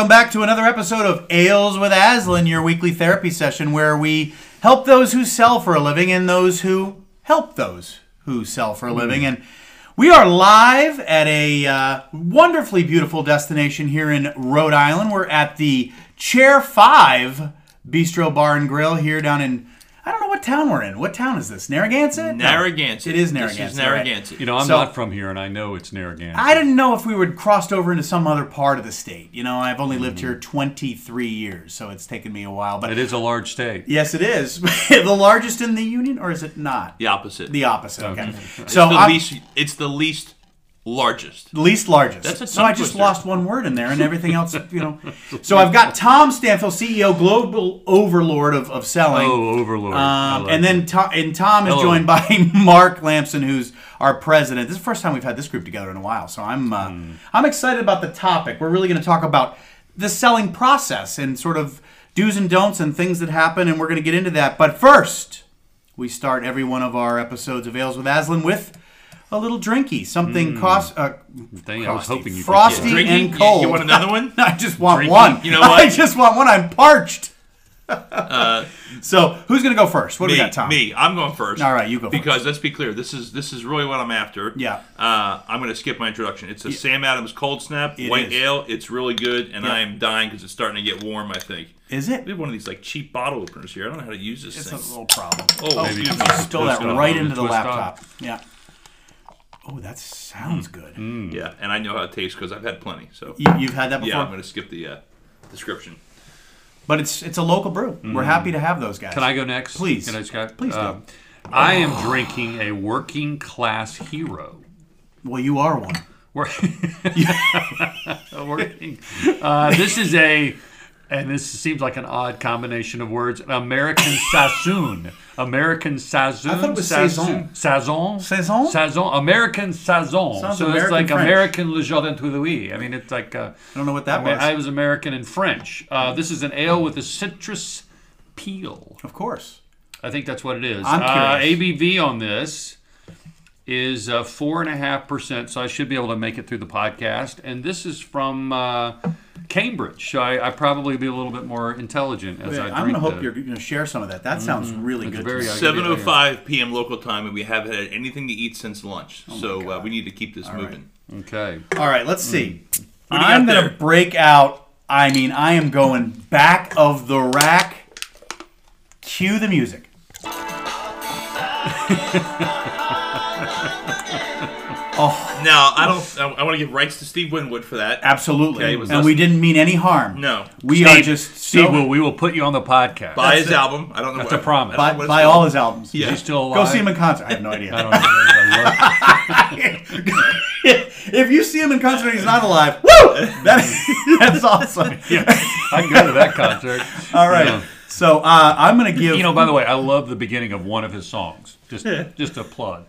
Welcome back to another episode of Ales with Aslan, your weekly therapy session where we help those who sell for a living and those who help those who sell for a living. And we are live at a uh, wonderfully beautiful destination here in Rhode Island. We're at the Chair 5 Bistro Bar and Grill here down in, I don't know what town we're in. What town is this? Narragansett? No. Narragansett. It is This Narragansett. is right. Narragansett. You know, I'm So- not from here, and I know it's Narragansett. I didn't know if we would crossed over into some other part of the state. You know, I've only lived mm-hmm. here 23 years, so it's taken me a while. But It is a large state. yes, it is the largest in the union, or is it not? the opposite. The opposite. Okay. it's So the least. It's the least largest. least largest. That's a so I just twister. lost one word in there, and everything else, you know. So I've got Tom Stanfield, CEO, global overlord of, of selling. Oh, Overlord. Um, and then Tom, and Tom is Hello. joined by Mark Lamson, who's our president. This is the first time we've had this group together in a while, so I'm uh, Hmm. I'm excited about the topic. We're really going to talk about the selling process and sort of do's and don'ts and things that happen, and we're going to get into that. But first, we start every one of our episodes of Ales with Aslan with a little drinky, something cost. Uh, Dang, I was frosty. hoping you Frosty. could get Drinking. and You- cold. You, want another one? I just want Drinking. one. You know what? I just want one. I'm parched. so who's going to go first? What do me, we got, Tom? me. I'm going first. All right, you go Because let's be clear, this is this is really what I'm after. Yeah. Uh, I'm going to skip my introduction. It's a Sam Adams Cold Snap It White is. Ale. It's really good, and Yeah. I am dying because it's starting to get warm. I think Is it? we have one of these like cheap bottle openers here. I don't know how to use this It's a thing. little problem. Oh, Maybe excuse you me. should Spill that right into the laptop. on. Yeah. Oh, that sounds good. Yeah, and I know how it tastes because I've had plenty. So You, you've had that before, yeah, I'm going to skip the uh, description. but it's it's a local brew. We're happy to have those guys. Can I go next? Please. Can I, Scott? Please do. Um, I am drinking a working class hero. Well, you are one. Wor- working. Uh, this is a, and this seems like an odd combination of words. An American Sassoon. American Sassoon. I thought it was Sassoon. Sazon. Saison? Sazon. American Sazon. Sounds so American it's like French. American Le Jardin Louis. I mean, it's like. Uh, I don't know what that I, was. I was American in French. Uh, this is an ale with a citrus peel. of course. I think that's what it is. I'm Uh. ABV on this is uh, four and a half percent, so I should be able to make it through the podcast. And this is from uh, Cambridge, so I, I probably be a little bit more intelligent as I I'm going to hope the- you're going to share some of that. That sounds really It's good. very- to me. 7:05 p.m. local time, and we haven't had anything to eat since lunch. so uh, we need to keep this moving. Okay. All right, let's see. do you I'm going to break out. I mean, I am going back of the rack. Cue the music. Now, I don't. I, I want to give rights to Steve Winwood for that. Absolutely. Okay, was and us- we didn't mean any harm. No. We are Steve- just Steve, so will, we will put you on the podcast. Buy his it. album. I don't know. That's what, a promise. I buy, don't know what it's buy called. all his albums. Yeah. Is he still alive? Go see him in concert. I have no idea. I don't know. I if you see him in concert and he's not alive, woo! That, that's awesome. love- yeah, I can go to that concert. All right. Yeah. So uh, I'm going to give You know, by the way, I love the beginning of one of his songs. Just, just a plug.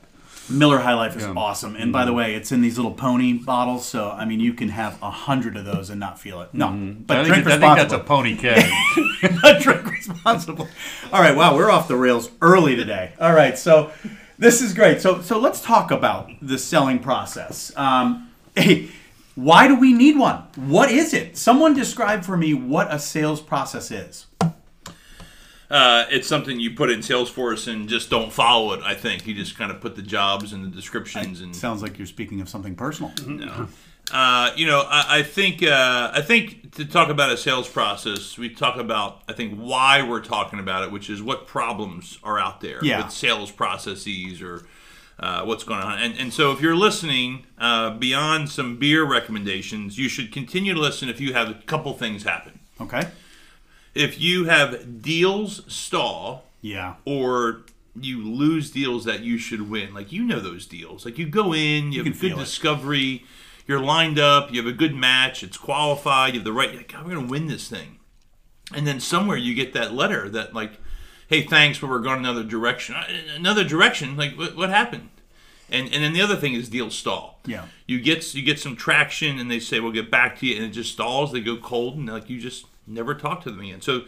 Miller High Life is Yeah. awesome. And by the way, it's in these little pony bottles, so I mean you can have a hundred of those and not feel it. No, but I drink think, I think that's a pony keg. but drink responsibly. All right, wow, we're off the rails early today. All right, so this is great. So so let's talk about the selling process. Um, hey, why do we need one? What is it? Someone describe for me what a sales process is. Uh, it's something you put in Salesforce and just don't follow it. I think you just kind of put the jobs and the descriptions and Sounds like you're speaking of something personal. no. Uh, you know, I, I think uh, I think to talk about a sales process, we talk about I think why we're talking about it, which is what problems are out there Yeah. with sales processes or uh, what's going on. And and so if you're listening uh, beyond some beer recommendations, you should continue to listen if you have a couple things happen. Okay. If you have deals stall Yeah. or you lose deals that you should win. Like you know those deals. Like you go in, you, can have a good feel it. discovery, you're lined up, you have a good match, it's qualified, you have the right. Like, I'm going to win this thing. And then somewhere you get that letter that like, hey, thanks, but we're going another direction. Another direction. Like what, what happened? And and then the other thing is deals stall. Yeah. You get you get some traction, and they say we'll get back to you, and it just stalls. They go cold, and like you just never talk to them again. So.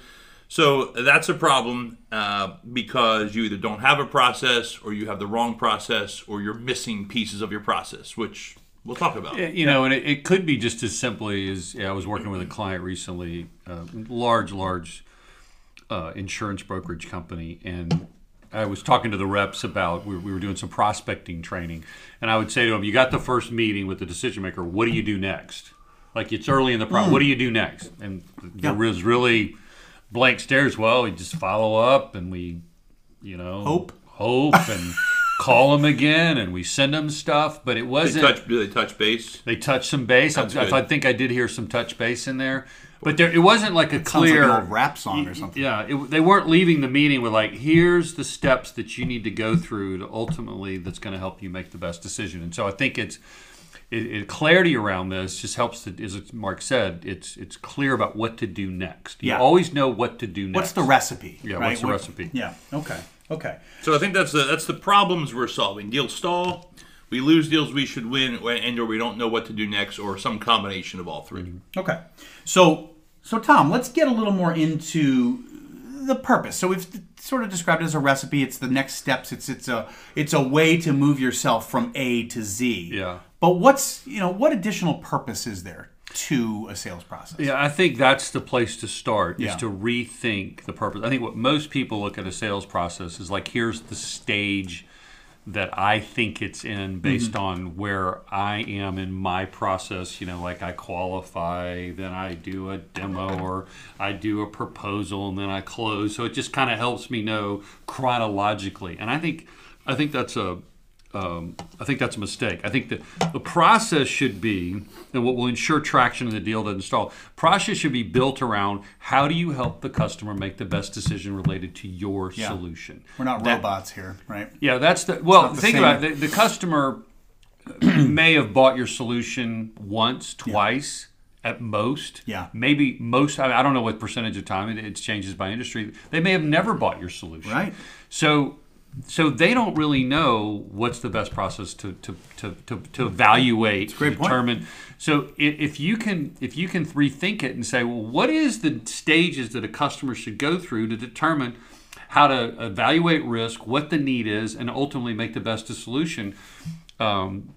So that's a problem uh, because you either don't have a process, or you have the wrong process, or you're missing pieces of your process, which we'll talk about. You know, and it, it could be just as simply as yeah, I was working with a client recently, uh, large, large uh, insurance brokerage company, and I was talking to the reps about we, we were doing some prospecting training, and I would say to them, "You got the first meeting with the decision maker. What do you do next? Like it's early in the process. Hmm. What do you do next?" And there was really blank stares. Well, we just follow up, and we, you know, Hope. hope, and call them again, and we send them stuff. But it wasn't. touch, do they touch base? They touched some base. I, I, think I did hear some touch base in there, but there, it wasn't like a Sounds clear. like an rap song or something. yeah, it, they weren't leaving the meeting with like, here's the steps that you need to go through to ultimately that's going to help you make the best decision. And so I think it's it, it, clarity around this just helps. To, as Mark said, it's it's clear about what to do next. You Yeah. always know what to do next. What's the recipe? Yeah, right? what's the What- recipe? Yeah. Okay. Okay. So I think that's the that's the problems we're solving. Deals stall, we lose deals we should win, and or we don't know what to do next, or some combination of all 3 mm-hmm. Okay. So, so Tom, let's get a little more into the purpose. So we've sort of described it as a recipe. It's the next steps. It's it's a it's a way to move yourself from A to Z. Yeah. But what's you know what additional purpose is there to a sales process? Yeah, I think that's the place to start Yeah. is to rethink the purpose. I think what most people look at a sales process is like here's the stage that I think it's in based mm-hmm. on where I am in my process. You know, like I qualify, then I do a demo or I do a proposal and then I close. So it just kind of helps me know chronologically. And I think I think that's a um, I think that's a mistake. I think that the process should be, and what will ensure traction in the deal doesn't stall, process should be built around how do you help the customer make the best decision related to your Yeah. solution. We're not That- robots here, right? Yeah, that's the, well, the think same. about it. The, the customer may have bought your solution once, twice. At most, Yeah. maybe most. I, I don't know what percentage of time it, it changes by industry. They may have never bought your solution, Right. So, so they don't really know what's the best process to to to to, to evaluate, to point. determine. So, if you can if you can rethink it and say, well, what is the stages that a customer should go through to determine how to evaluate risk, what the need is, and ultimately make the best solution. Um,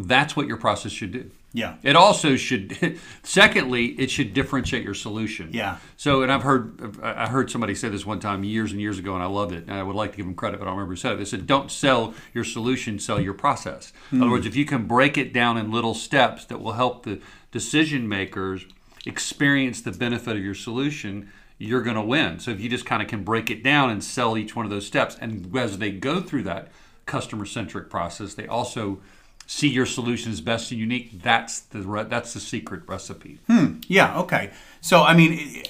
that's what your process should do. Yeah. It also should. Secondly, it should differentiate your solution. Yeah. So, and I've heard I heard somebody say this one time years and years ago, and I loved it. And I would like to give them credit, but I don't remember who said it. They said, "Don't sell your solution, sell your process." In other hmm. words, if you can break it down in little steps that will help the decision makers experience the benefit of your solution, you're going to win. So, if you just kind of can break it down and sell each one of those steps, and as they go through that customer centric process, they also see your solution as best and unique. That's the re- that's the secret recipe. Hmm. Yeah. Okay. So I mean,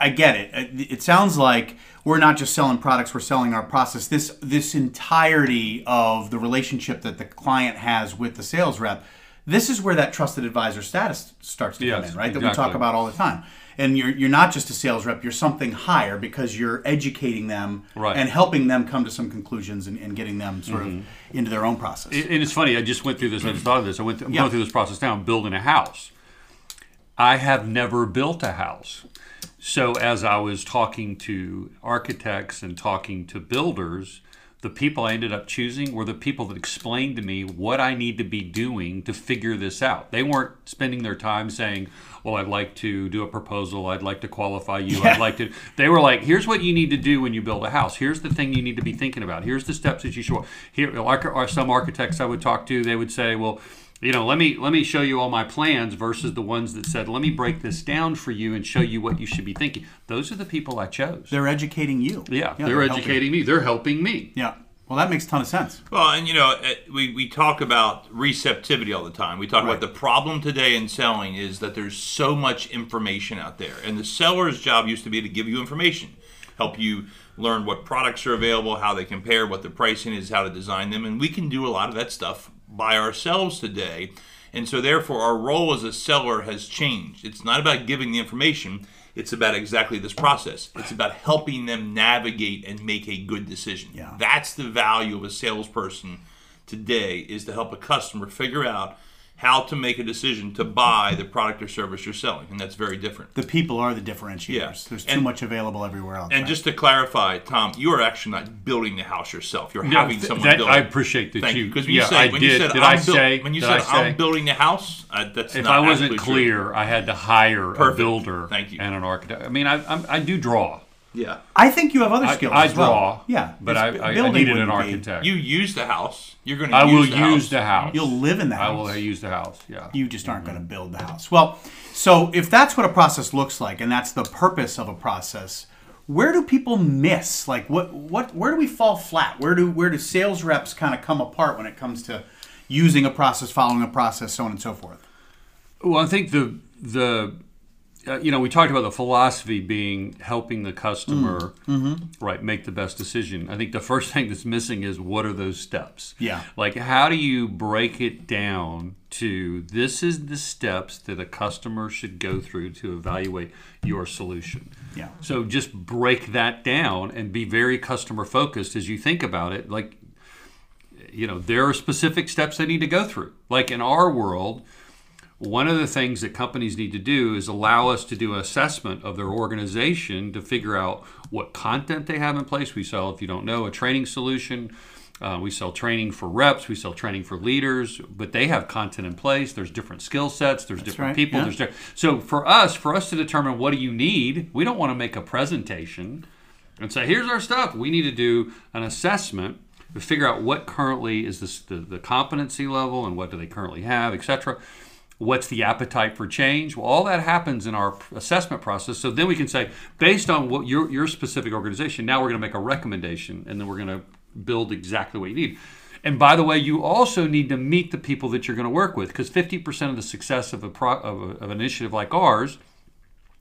I- get it. It it sounds like we're not just selling products; we're selling our process. This this entirety of the relationship that the client has with the sales rep. This is where that trusted advisor status starts to come in, right? That we talk about all the time. And you're you're not just a sales rep; you're something higher because you're educating them Right. Mm-hmm. and helping them come to some conclusions and, and getting them sort of into their own process. And it's funny. I just went through this. I just thought of this. I went. Through, I'm Yeah. going through this process now. I'm building a house. I have never built a house. So as I was talking to architects and talking to builders, the people I ended up choosing were the people that explained to me what I need to be doing to figure this out. They weren't spending their time saying, "Well, I'd like to do a proposal. I'd like to qualify you. Yeah. I'd like to." They were like, "Here's what you need to do when you build a house. Here's the thing you need to be thinking about. Here's the steps that you should." Here, like are some architects I would talk to, they would say, "Well." You know let me let me show you all my plans versus the ones that said let me break this down for you and show you what you should be thinking those are the people i chose they're educating you. yeah, they're, helping. educating me they're helping me Yeah. Well, that makes a ton of sense. Well, and you know, eh, we, we talk about receptivity all the time. We talk Right. about the problem today in selling is that there's so much information out there. And the seller's job used to be to give you information, help you learn what products are available, how they compare, what the pricing is, how to design them. And we can do a lot of that stuff by ourselves today. And so, therefore, our role as a seller has changed. It's not about giving the information, it's about exactly this process. It's about helping them navigate and make a good decision. Yeah. That's the value of a salesperson today is to help a customer figure out how to make a decision to buy the product or service you're selling, and that's very different. The people are the differentiators. Yeah. There's too And- much available everywhere else. And right? just to clarify, Tom, you are actually not building the house yourself. You're No, having th- someone that- build it. I appreciate that Thank you- you. Because when yeah, you said when did. you said Did I'm I buil- say- when you did said I say- I'm building the house, uh, that's if not I wasn't actually true. clear, I had to hire a builder Thank you. and an architect. I mean, I, I'm, I do draw. Yeah. I think you have other I, skills. I as well. draw. Yeah, but I, I, I building needed an wouldn't be- architect. You use the house. You're going to. I will use the use house. the house. You'll live in the house. I will use the house. Yeah. You just aren't going to mm-hmm. build the house. Well, so if that's what a process looks like, and that's the purpose of a process, where do people miss? Like, what, what, where do we fall flat? Where do, where do sales reps kind of come apart when it comes to using a process, following a process, so on and so forth? Well, I think the the uh, you know we talked about the philosophy being helping the customer right make the best decision. I think the first thing that's missing is what are those steps? Yeah. Like how do you break it down to this is the steps that a customer should go through to evaluate your solution. Yeah. So just break that down and be very customer focused as you think about it. Like you know, there are specific steps they need to go through. Like in our world, one of the things that companies need to do is allow us to do an assessment of their organization to figure out what content they have in place. We sell, if you don't know, a training solution. Uh, we sell training for reps. We sell training for leaders, but they have content in place. There's different skill sets. There's different right, people. yeah. There's di- so for us, for us to determine what do you need, we don't want to make a presentation and say, here's our stuff. We need to do an assessment to figure out what currently is this, the, the competency level and what do they currently have, etc. What's the appetite for change? Well, all that happens in our assessment process. So then we can say, based on what your, your specific organization, now we're going to make a recommendation and then we're going to build exactly what you need. And by the way, you also need to meet the people that you're going to work with because 50% of the success of, a pro, of, a, of an initiative like ours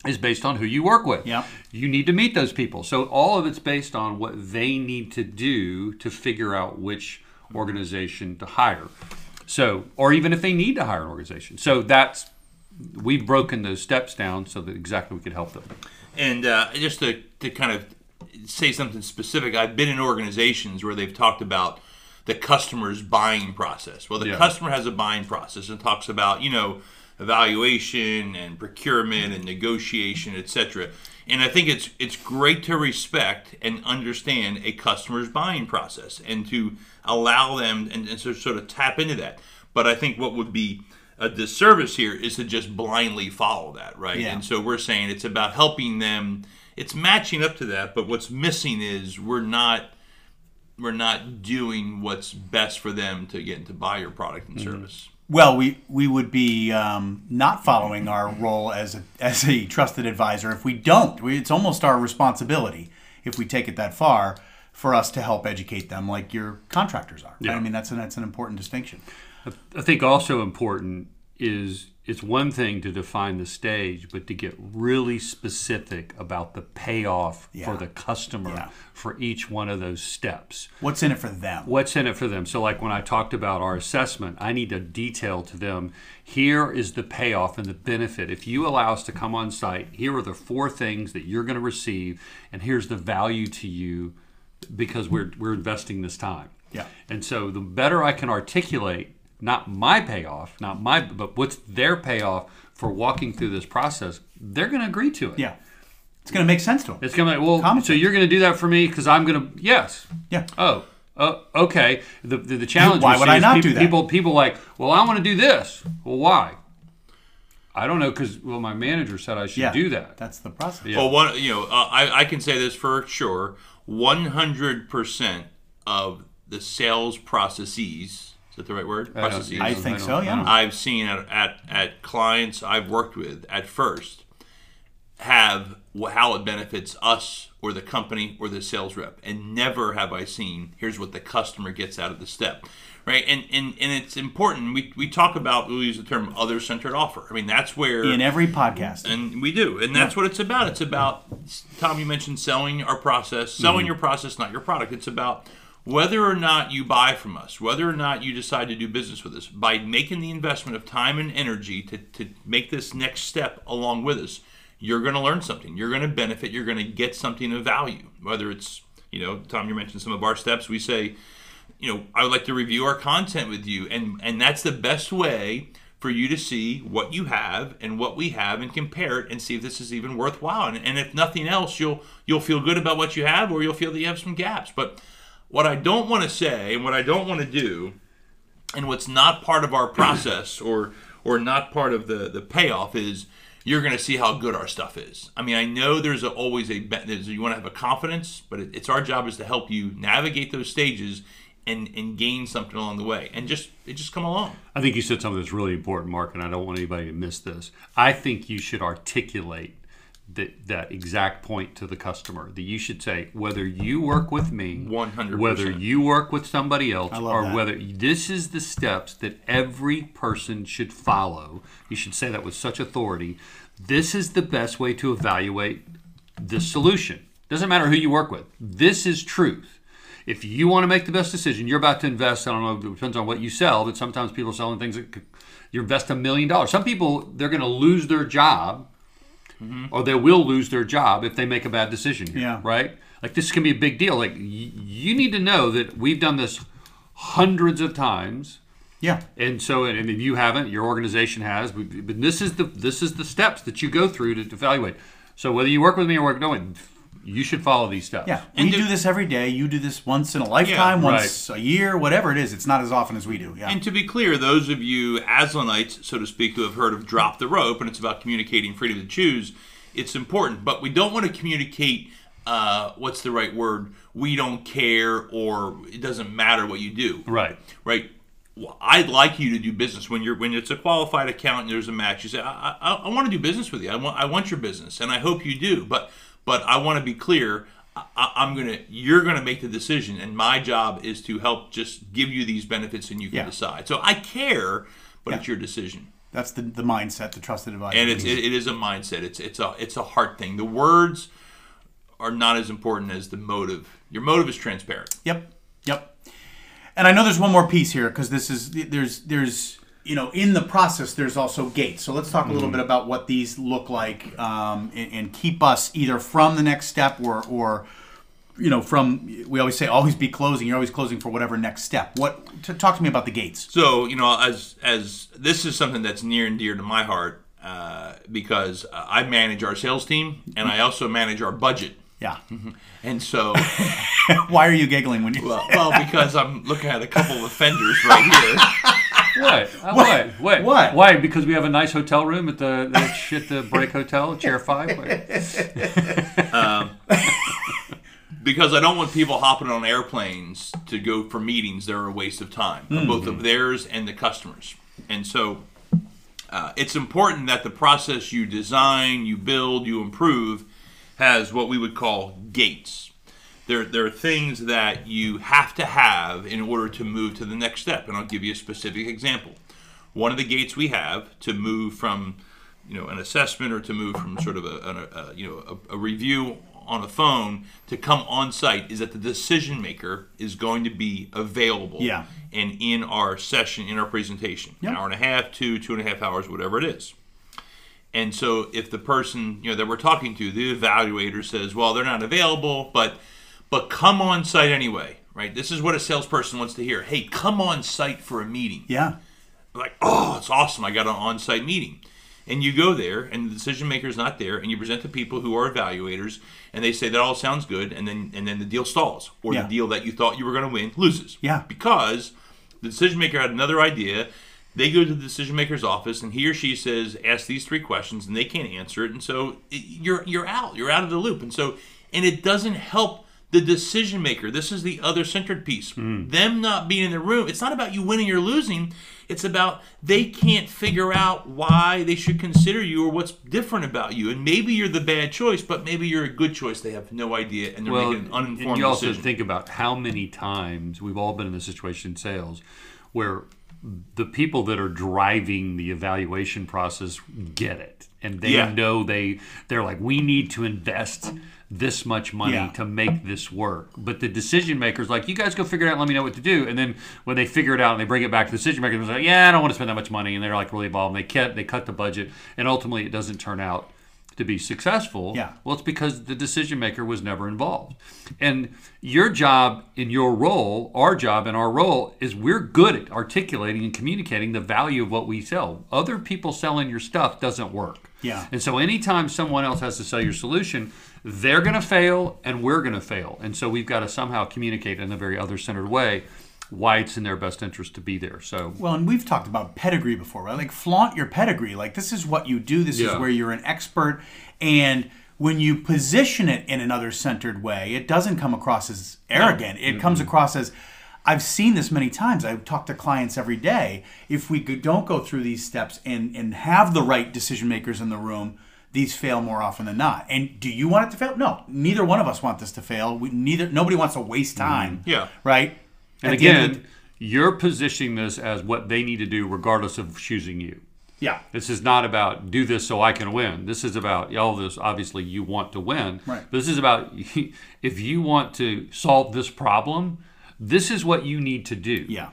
is based on who you work with. Yep. You need to meet those people. So all of it's based on what they need to do to figure out which organization to hire. So, or even if they need to hire an organization. So that's we've broken those steps down so that exactly we could help them. And uh, just to, to kind of say something specific, I've been in organizations where they've talked about the customer's buying process. Well, the Yeah. customer has a buying process and talks about, you know, evaluation and procurement and negotiation, etc. And I think it's it's great to respect and understand a customer's buying process and to allow them and, and so sort of tap into that. But I think what would be a disservice here is to just blindly follow that, right? Yeah. And so we're saying it's about helping them. It's matching up to that, but what's missing is we're not we're not doing what's best for them to get to buy your product and mm-hmm. service. Well, we, we would be um, not following our role as a, as a trusted advisor if we don't. We, it's almost our responsibility, if we take it that far, for us to help educate them like your contractors are. right? Yeah. I mean, that's an, that's an important distinction. I think also important is it's one thing to define the stage, but to get really specific about the payoff Yeah. for the customer Yeah. for each one of those steps. What's in it for them? What's in it for them? So, like when I talked about our assessment, I need to detail to them here is the payoff and the benefit. If you allow us to come on site, here are the four things that you're going to receive, and here's the value to you because we're, we're investing this time. Yeah. And so, the better I can articulate not my payoff, not my, but what's their payoff for walking through this process, they're going to agree to it. Yeah. It's going to make sense to them. It's going to be, well, Common so sense. you're going to do that for me because I'm going to, yes. Yeah. Oh, uh, okay. The, the, the challenge Why would I is not people, do that? People, people like, well, I want to do this. Well, why? I don't know because well, my manager said I should Yeah. do that. That's the process. Yeah. Well, one, you know, uh, I, I can say this for sure: one hundred percent of the sales processes. Is that the right word? I Processes. I I think don't- so, Yeah. I've seen at, at, at clients I've worked with at first have how it benefits us or the company or the sales rep. And never have I seen here's what the customer gets out of the step. Right. And and, and it's important. We, we talk about, we use the term other centered offer. I mean, that's where. In every podcast. and we do. And that's what it's about. It's about, Tom, you mentioned selling our process, selling mm-hmm. your process, not your product. It's about whether or not you buy from us, whether or not you decide to do business with us, by making the investment of time and energy to, to make this next step along with us, you're going to learn something. You're going to benefit. You're going to get something of value. Whether it's, you know, Tom, you mentioned some of our steps. We say, you know, I would like to review our content with you, and and that's the best way for you to see what you have and what we have and compare it and see if this is even worthwhile. And, and if nothing else, you'll you'll feel good about what you have or you'll feel that you have some gaps. But what I don't want to say and what I don't want to do and what's not part of our process or or not part of the the payoff is you're going to see how good our stuff is. I mean, I know there's a, always a there's, you want to have a confidence, but it, it's our job is to help you navigate those stages and and gain something along the way, and just it just come along. I think you said something that's really important, Mark, and I don't want anybody to miss this. I think you should articulate that that exact point to the customer. That you should say whether you work with me, 100%. whether you work with somebody else, or that. whether this is the steps that every person should follow. You should say that with such authority. This is the best way to evaluate the solution. Doesn't matter who you work with. This is truth. If you want to make the best decision, you're about to invest. I don't know. It depends on what you sell, but sometimes people are selling things that could, you invest a million dollars. Some people they're going to lose their job, Mm-hmm. or they will lose their job if they make a bad decision. Here, Yeah. Right. Like this can be a big deal. Like y- you need to know that we've done this hundreds of times. Yeah. And so, and if you haven't, your organization has. But but this is the this is the steps that you go through to, to evaluate. So whether you work with me or work no, you should follow these steps. Yeah. And we do- this every day. You do this once in a lifetime, Yeah, once a year, whatever it is. It's not as often as we do. Yeah. And to be clear, those of you Aslanites, so to speak, who have heard of drop the rope, and it's about communicating freedom to choose, it's important. But we don't want to communicate. Uh, what's the right word? We don't care, or it doesn't matter what you do. Right. right? Well, I'd like you to do business when you're when it's a qualified account and there's a match. You say, I, I, I want to do business with you. I want I want your business, and I hope you do. But but I want to be clear. I, I'm gonna you're gonna make the decision, and my job is to help just give you these benefits, and you can Yeah. decide. So I care, but Yeah. it's your decision, That's the, the mindset, the trusted advisor. and it's it, it is a mindset. It's it's a it's a heart thing. The words are not as important as the motive. Your motive is transparent. Yep. Yep. And I know there's one more piece here because this is there's there's you know in the process there's also gates. So let's talk a little bit about what these look like um, and, and keep us either from the next step or or you know from we always say always be closing. You're always closing for whatever next step. What to, talk to me about the gates? So you know, as as this is something that's near and dear to my heart uh, because uh, I manage our sales team and I also manage our budget, Yeah. and so Why are you giggling when you? well, well because I'm looking at a couple of offenders right here. What? Uh, what? What? What? Why? Because we have a nice hotel room at the, the shit the break hotel, chair five. Wait. because I don't want people hopping on airplanes to go for meetings They're a waste of time, both of theirs and the customers. And so uh, it's important that the process you design, you build, you improve has what we would call gates. There, there are things that you have to have in order to move to the next step. And I'll give you a specific example. One of the gates we have to move from you know an assessment or to move from sort of a, a, a you know a, a review on a phone to come on site is that the decision maker is going to be available Yeah. and in our session in our presentation Yep. an hour and a half two two and a half hours whatever it is and so if the person you know that we're talking to the evaluator says well they're not available but but come on site anyway right this is what a salesperson wants to hear hey come on site for a meeting Yeah. like, oh, it's awesome. I got an on site meeting. And you go there, and the decision maker is not there, and you present to people who are evaluators, and they say that all sounds good, and then and then the deal stalls, or Yeah. the deal that you thought you were going to win loses. Yeah. Because the decision maker had another idea. They go to the decision maker's office, and he or she says, "Ask these three questions," and they can't answer it, and so you're you're out. You're out of the loop, and so and it doesn't help the decision maker. This is the other centered piece. Hmm. Them not being in the room. It's not about you winning or losing. It's about they can't figure out why they should consider you or what's different about you. And maybe you're the bad choice, but maybe you're a good choice. They have no idea, and they're Well, making an and uninformed you also decision. think about how many times we've all been in this situation in sales where the people that are driving the evaluation process get it. And they Yeah. know they they're like we need to invest this much money Yeah. to make this work. But the decision makers like you guys go figure it out and let me know what to do. And then when they figure it out and they bring it back to the decision makers they're like yeah i don't want to spend that much money. And they're like really involved and they cut they cut the budget. And ultimately it doesn't turn out to be successful. Yeah. Well, it's because the decision maker was never involved. And your job in your role, our job in our role, is we're good at articulating and communicating the value of what we sell. Other people selling your stuff doesn't work. Yeah. And so anytime someone else has to sell your solution, they're going to fail and we're going to fail. And so we've got to somehow communicate in a very other centered way why it's in their best interest to be there. So Well, and we've talked about pedigree before, right? Like flaunt your pedigree. Like this is what you do. This Yeah. is where you're an expert. And when you position it in another centered way, it doesn't come across as arrogant. It comes across as I've seen this many times. I talk to clients every day. If we don't go through these steps and and have the right decision makers in the room, these fail more often than not. And do you want it to fail? No, neither one of us want this to fail. We, neither nobody wants to waste mm-hmm. time. Yeah. Right. And At the again, you're positioning this as what they need to do regardless of choosing you. yeah. This is not about do this so I can win. This is about all this. Obviously, you want to win. Right. But This is about if you want to solve this problem, this is what you need to do. Yeah.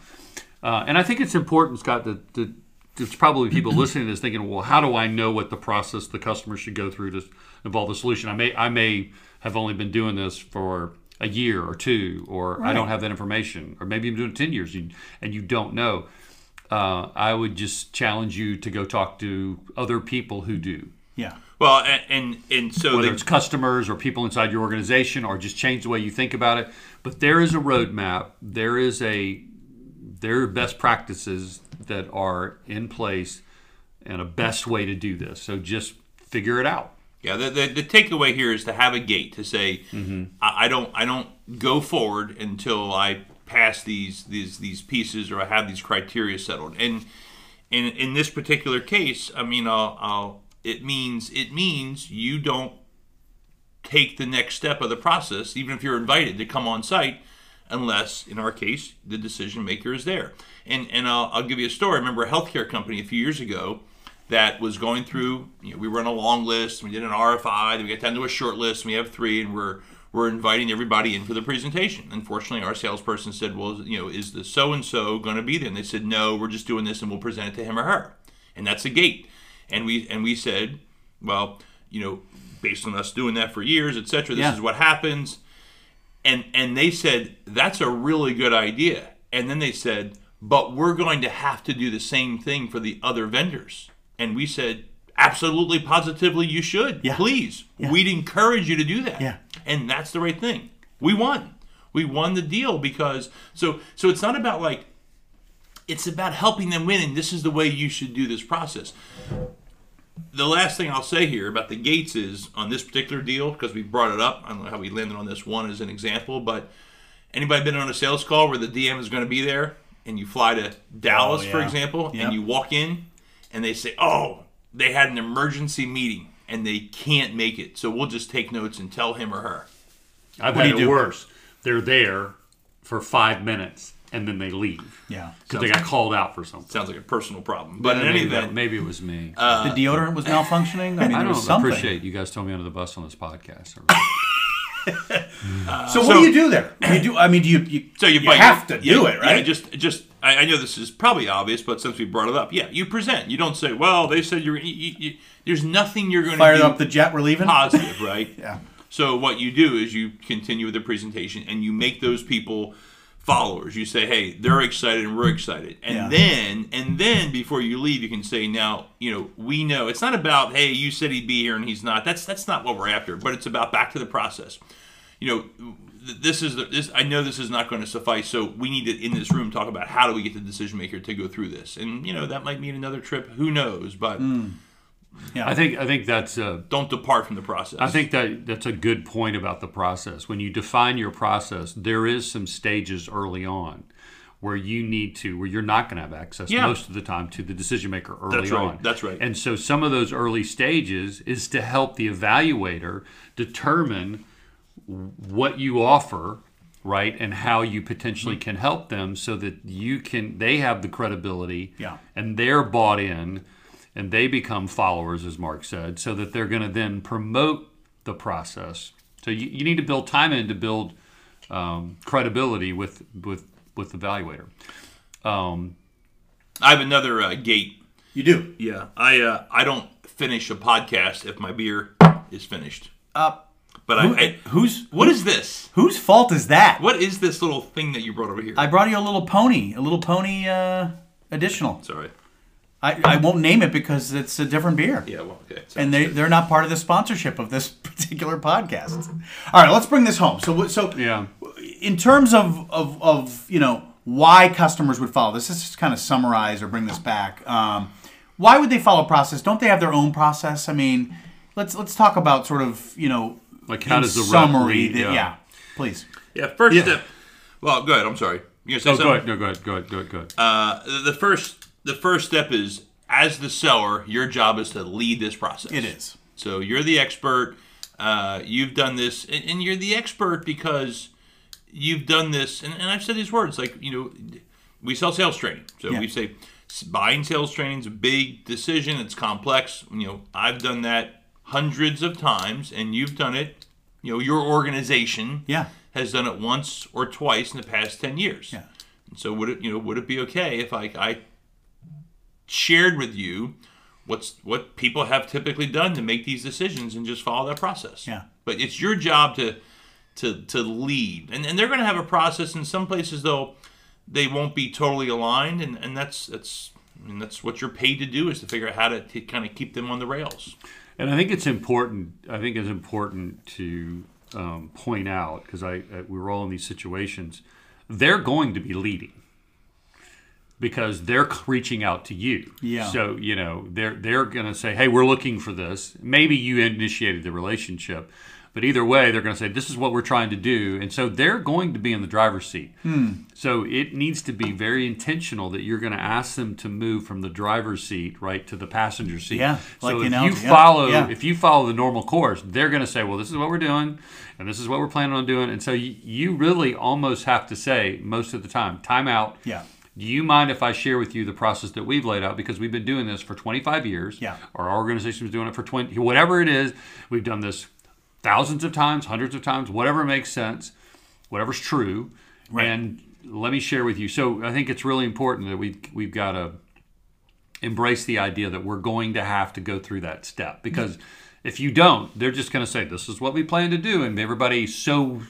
Uh, and I think it's important, Scott, that, that there's probably people listening to this thinking, well, how do I know what the process the customer should go through to involve the solution? I may I may have only been doing this for a year or two, or I don't have that information, or maybe I'm doing it 10 years and, and you don't know. Uh, I would just challenge you to go talk to other people who do, Yeah. Well, and and, and so whether the, it's customers or people inside your organization, or just change the way you think about it. But there is a roadmap. There is a there are best practices that are in place and a best way to do this. So just figure it out. Yeah, the, the, the takeaway here is to have a gate to say, Mm-hmm. I, I don't I don't go forward until I pass these these these pieces or I have these criteria settled. And in in this particular case, I mean, I'll, I'll it means it means you don't take the next step of the process, even if you're invited to come on site, unless, in our case, the decision maker is there. And and I'll, I'll give you a story. I remember a healthcare company a few years ago that was going through. You know, we were on a long list. We did an RFI. Then we got down to a short list. And we have three, and we're we're inviting everybody in for the presentation. Unfortunately, our salesperson said, "Well, you know, is the so and so going to be there?" And they said, "No, we're just doing this, and we'll present it to him or her." And that's a gate. And we and we said, "Well, you know, based on us doing that for years, etc. This Yeah. is what happens." And and they said that's a really good idea. And then they said, "But we're going to have to do the same thing for the other vendors." And we said, "Absolutely, positively, you should. Yeah. Please, Yeah. we'd encourage you to do that." Yeah. And that's the right thing. We won. We won the deal because so so it's not about like it's about helping them win and this is the way you should do this process the last thing I'll say here about the gates is on this particular deal because we brought it up. I don't know how we landed on this one as an example, but anybody been on a sales call where the DM is going to be there and you fly to Dallas, Oh, for example, Yep. and you walk in and they say, "Oh, they had an emergency meeting and they can't make it, so we'll just take notes and tell him or her." I've What do had you it do? worse. They're there for five minutes and then they leave Yeah. because they got called out for something. Sounds like a personal problem, but in maybe, any that- event, maybe it was me. Uh, the deodorant was malfunctioning. I mean, I don't something. appreciate you guys throwing me under the bus on this podcast. Uh, so what So- do you do there? You do. I mean, do you? you So you, you but have to you- do it, right? Yeah, just, just. I, I know this is probably obvious, but since we brought it up, yeah, you present. You don't say, "Well, they said you're." You, you, there's nothing you're going to Fire up the jet. We're leaving. positive, right? Yeah. So what you do is you continue with the presentation and you make those people followers. You say, "Hey, they're excited and we're excited," and Yeah. then and then before you leave, you can say, "Now, you know, we know it's not about hey, you said he'd be here and he's not. That's that's not what we're after. But it's about back to the process. You know." Th- This is the, this. I know this is not going to suffice, so we need to in this room talk about how do we get the decision maker to go through this, and you know that might mean another trip. Who knows? But I think I think that's uh, don't depart from the process. I think that that's a good point about the process. When you define your process, there is some stages early on where you need to, where you're not going to have access Yeah. most of the time to the decision maker early That's right. on. That's right. And so some of those early stages is to help the evaluator determine what you offer right and how you potentially can help them so that you can they have the credibility Yeah. and they're bought in and they become followers as mark said so that they're going to then promote the process so you, you need to build time in to build um, credibility with with with the evaluator um, I have another uh, gate You do. Yeah, I uh, I don't finish a podcast if my beer is finished. Uh, But who, I, I whose what is this? whose fault is that? What is this little thing that you brought over here? I brought you a little pony, a little pony uh, additional. Sorry. I, I won't name it because it's a different beer. Yeah. Well. Okay. and they they're not part of the sponsorship of this particular podcast. All right, let's bring this home. So so Yeah. in terms of of, of you know why customers would follow this, let's just kind of summarize or bring this back. Um, why would they follow process? Don't they have their own process? I mean, let's let's talk about sort of you know Like how in does the rep summary? read? that- Yeah. yeah, please. yeah. First Yeah. step. Well, go ahead. I'm sorry. You gonna say Oh, go ahead. No, go ahead. Go ahead. Go ahead. Go ahead. Uh, the- the first the first step is as the seller, your job is to lead this process. It is. So you're the expert. Uh, you've done this, and, and you're the expert because you've done this. And, and I've said these words like you know, we sell sales training. So Yeah. we say buying sales training is a big decision. It's complex. You know, I've done that hundreds of times, and you've done it. You know, your organization Yeah. has done it once or twice in the past ten years. Yeah. So would it you know would it be okay if I, I shared with you what's what people have typically done to make these decisions and just follow that process? Yeah. But it's your job to to to lead, and and they're going to have a process. In some places, though, they won't be totally aligned, and and that's that's. I mean, that's what you're paid to do is to figure out how to, to kind of keep them on the rails. And I think it's important. I think it's important to um, point out because I, I we're all in these situations. They're going to be leading because they're reaching out to you. Yeah. So you know they're they're going to say, "Hey, we're looking for this." Maybe you initiated the relationship, but either way, they're going to say, "This is what we're trying to do," and so they're going to be in the driver's seat. Hmm. So it needs to be very intentional that you're going to ask them to move from the driver's seat right to the passenger seat. Yeah, like so if you analogy, yeah, follow yeah. if you follow the normal course, they're going to say, "Well, this is what we're doing, and this is what we're planning on doing." And so you, you really almost have to say most of the time, "Time out." Yeah. Do you mind if I share with you the process that we've laid out because we've been doing this for 25 years? Yeah. Our organization was doing it for 20, whatever it is. We've done this thousands of times, hundreds of times, whatever makes sense, whatever's true. Right. And let me share with you. So I think it's really important that we we've got to embrace the idea that we're going to have to go through that step because if you don't, they're just going to say this is what we plan to do, and everybody's so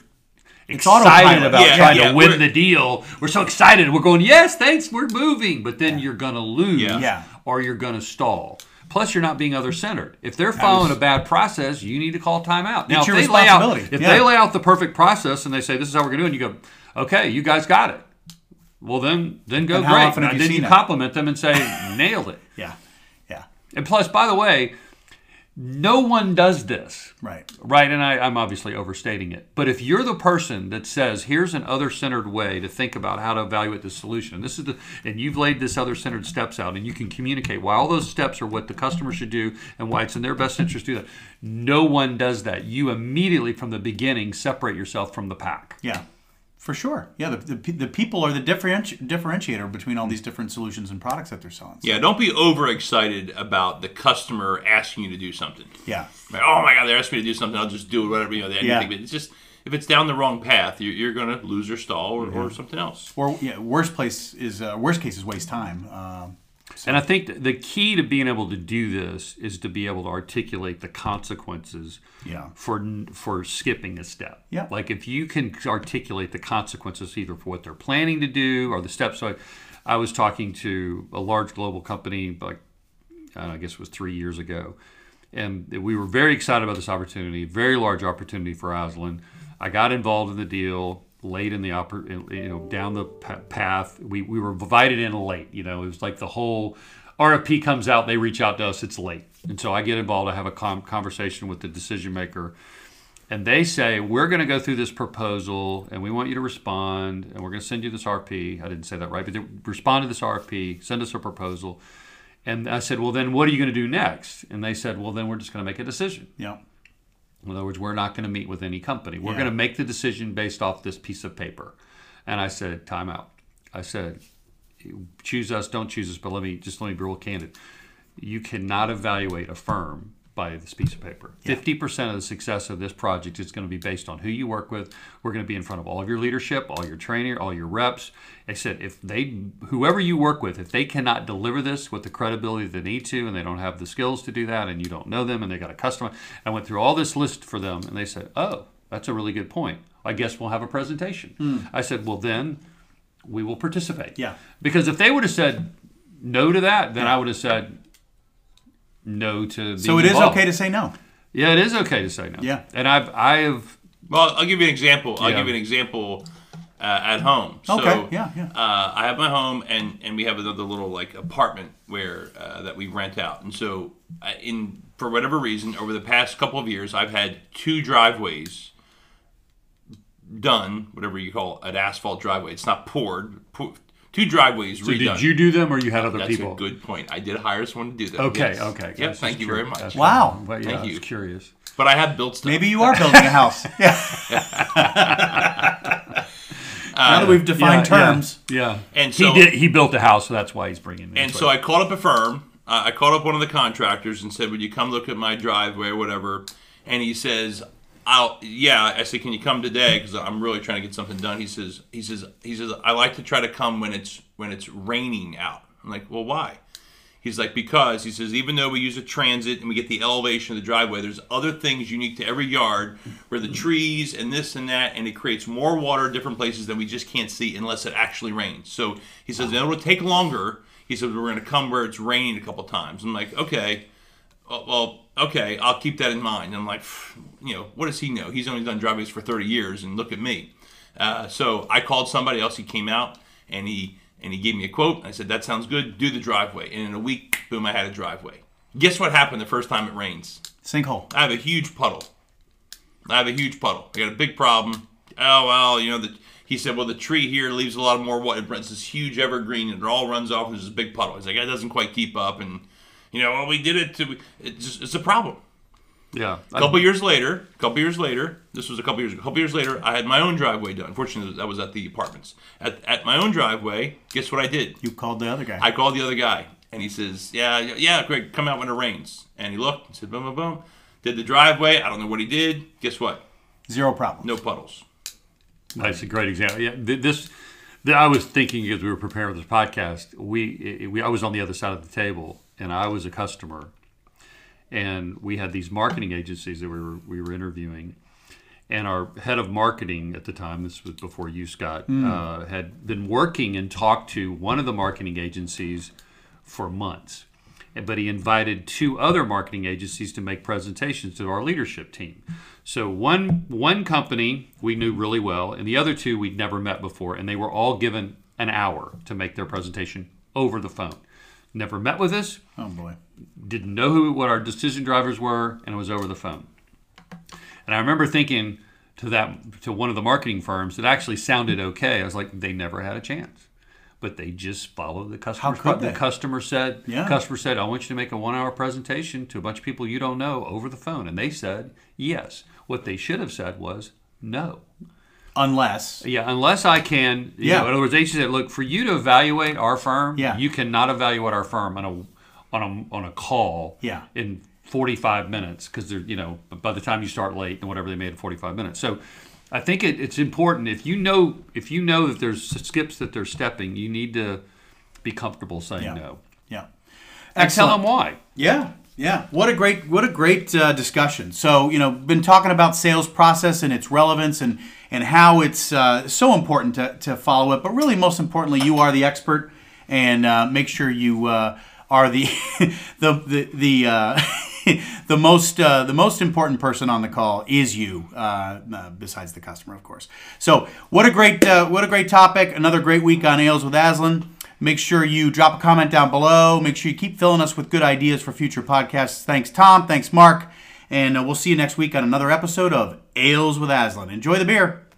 excited about Yeah, trying yeah, to win the deal. We're so excited. We're going, yes, thanks, we're moving. But then you're going to lose Yeah. Yeah. or you're going to stall. Plus, you're not being other centered. If they're following a bad process, you need to call timeout. Now, if they lay out, if Yeah. they lay out the perfect process and they say this is how we're going to do it, and you go, okay, you guys got it. Well, then, then go And how great. often And you then you compliment them and say, nailed it. Yeah. Yeah. And plus, by the way, no one does this. Right. Right, and I, I'm obviously overstating it. But if you're the person that says, "Here's an other-centered way to think about how to evaluate the solution," and this is the, and you've laid this other-centered steps out, and you can communicate why all those steps are what the customer should do and why it's in their best interest to do that. No one does that. You immediately, from the beginning, separate yourself from the pack. Yeah, for sure. Yeah, the, the, the people are the differenti- differentiator between all these different solutions and products that they're selling. So, Yeah, don't be overexcited about the customer asking you to do something. yeah, Like, oh my God, they're asking me to do something. I'll just do it, whatever you know. Anything. Yeah. But it's just if it's down the wrong path, you're, you're going to lose or stall or, or something else. or yeah, worst place is uh, worst case is waste time. Um, And I think the key to being able to do this is to be able to articulate the consequences Yeah. for for skipping a step. Yeah. Like if you can articulate the consequences either for what they're planning to do or the steps. So I, I was talking to a large global company, like uh, I guess it was three years ago, and we were very excited about this opportunity, very large opportunity for Aslan. I got involved in the deal late in the oper- you know down the pa- path. We we were invited in late. You know, it was like the whole RFP comes out, they reach out to us, it's late, and so I get involved. I have a conversation with the decision maker. And they say, We're going to go through this proposal and we want you to respond and we're going to send you this RFP. I didn't say that right, but they respond to this RFP, send us a proposal. And I said, Well, then what are you going to do next? And they said, Well, then we're just going to make a decision. yeah, In other words, we're not going to meet with any company. We're Yeah. going to make the decision based off this piece of paper. And I said, Time out. I said, Choose us, don't choose us, but let me just let me be real candid. You cannot evaluate a firm by this piece of paper. Fifty percent of the success of this project is going to be based on who you work with. We're going to be in front of all of your leadership, all your training, all your reps. I said if they, whoever you work with, if they cannot deliver this with the credibility they need to, and they don't have the skills to do that, and you don't know them, and they got a customer, I went through all this list for them, and they said, "Oh, that's a really good point. I guess we'll have a presentation." Hmm. I said, "Well, then." We will participate. Yeah. Because if they would have said no to that, then I would have said no to. be So it is okay to say no. Yeah, it is okay to say no. Yeah. And I've I have Well, I'll give you an example. I'll Yeah. give you an example uh, at home. So, Okay, yeah, yeah. Uh, I have my home, and and we have another little like apartment where uh, that we rent out. And so, uh, in for whatever reason, over the past couple of years, I've had two driveways done, whatever you call it, an asphalt driveway. It's not poured. Po- two driveways so redone. did you do them or you had other That's people? a good point. I did hire someone to do that. Okay, yes. okay. Yep. That's Thank just you very much. That's Wow. fine. But yeah, Thank I was you. curious. But I have built stuff. Maybe you are building a house. Yeah. now that we've defined Yeah, yeah, terms. Yeah. And so- he did he built a house, so that's why he's bringing me. And so why- I called up a firm. Uh, I called up one of the contractors and said, "Would you come look at my driveway or whatever?" And he says, "I'll yeah." I said, "Can you come today? Because I'm really trying to get something done." He says, "He says he says I like to try to come when it's when it's raining out." I'm like, "Well, why?" He's like, because he says, even though we use a transit and we get the elevation of the driveway, there's other things unique to every yard where the trees and this and that, and it creates more water different places that we just can't see unless it actually rains. So he says, it will take longer. He says, we're going to come where it's raining a couple times. I'm like, okay, well, well, okay, I'll keep that in mind. And I'm like, you know, what does he know? He's only done driveways for 30 years, and look at me. Uh, so I called somebody else. He came out and he and he gave me a quote. I said, that sounds good. Do the driveway. And in a week, boom, I had a driveway. Guess what happened the first time it rains? Sinkhole. I have a huge puddle. I have a huge puddle. I got a big problem. Oh well, you know the. He said, well, the tree here leaves a lot of more water. It runs this huge evergreen, and it all runs off. And there's this big puddle. He's like, that doesn't quite keep up, and you know, well, we did it. To, it's it's a problem. yeah. A couple years later, a couple years later, this was a couple years ago. A couple years later, I had my own driveway done. Unfortunately, that was at the apartments. At, at my own driveway, guess what I did? You called the other guy. I called the other guy, and he says, "Yeah, yeah, great. Come out when it rains." And he looked and said, "Boom, boom, boom." Did the driveway. I don't know what he did. Guess what? Zero problem. No puddles. That's a great example. Yeah, this. th- I was thinking as we were preparing for this podcast, we, eh, we I was on the other side of the table, and I was a customer, and we had these marketing agencies that we were we were interviewing, and our head of marketing at the time, this was before you, Scott, uh, had been working and talked to one of the marketing agencies for months. But he invited two other marketing agencies to make presentations to our leadership team. So one one company we knew really well, and the other two we'd never met before, and they were all given an hour to make their presentation over the phone. Never met with us, Oh boy. didn't know who what our decision drivers were, and it was over the phone. And I remember thinking to that to one of the marketing firms that actually sounded okay. I was like, they never had a chance, but they just followed the customer. could The they? customer said, Yeah. customer said, I want you to make a one-hour presentation to a bunch of people you don't know over the phone, and they said yes. What they should have said was no. Unless. Yeah, unless I can. You Yeah. Know, in other words, they said, look, for you to evaluate our firm, Yeah. you cannot evaluate our firm on a on a on a call. Yeah. In 45 minutes, because they're you know by the time you start late and whatever they made in 45 minutes. So. I think it, it's important if you know if you know that there's skips that they're stepping, you need to be comfortable saying Yeah. no Yeah. and tell them why. Yeah, yeah. What a great, what a great uh, discussion. So you know, been talking about sales process and its relevance and and how it's uh, so important to, to follow it. But really, most importantly, you are the expert, and uh, make sure you uh, are the the the the. Uh, the most uh, the most important person on the call is you, besides the customer, of course. So, what a great what a great topic! Another great week on Ales with Aslan. Make sure you drop a comment down below. Make sure you keep filling us with good ideas for future podcasts. Thanks, Tom. Thanks, Mark. And uh, we'll see you next week on another episode of Ales with Aslan. Enjoy the beer.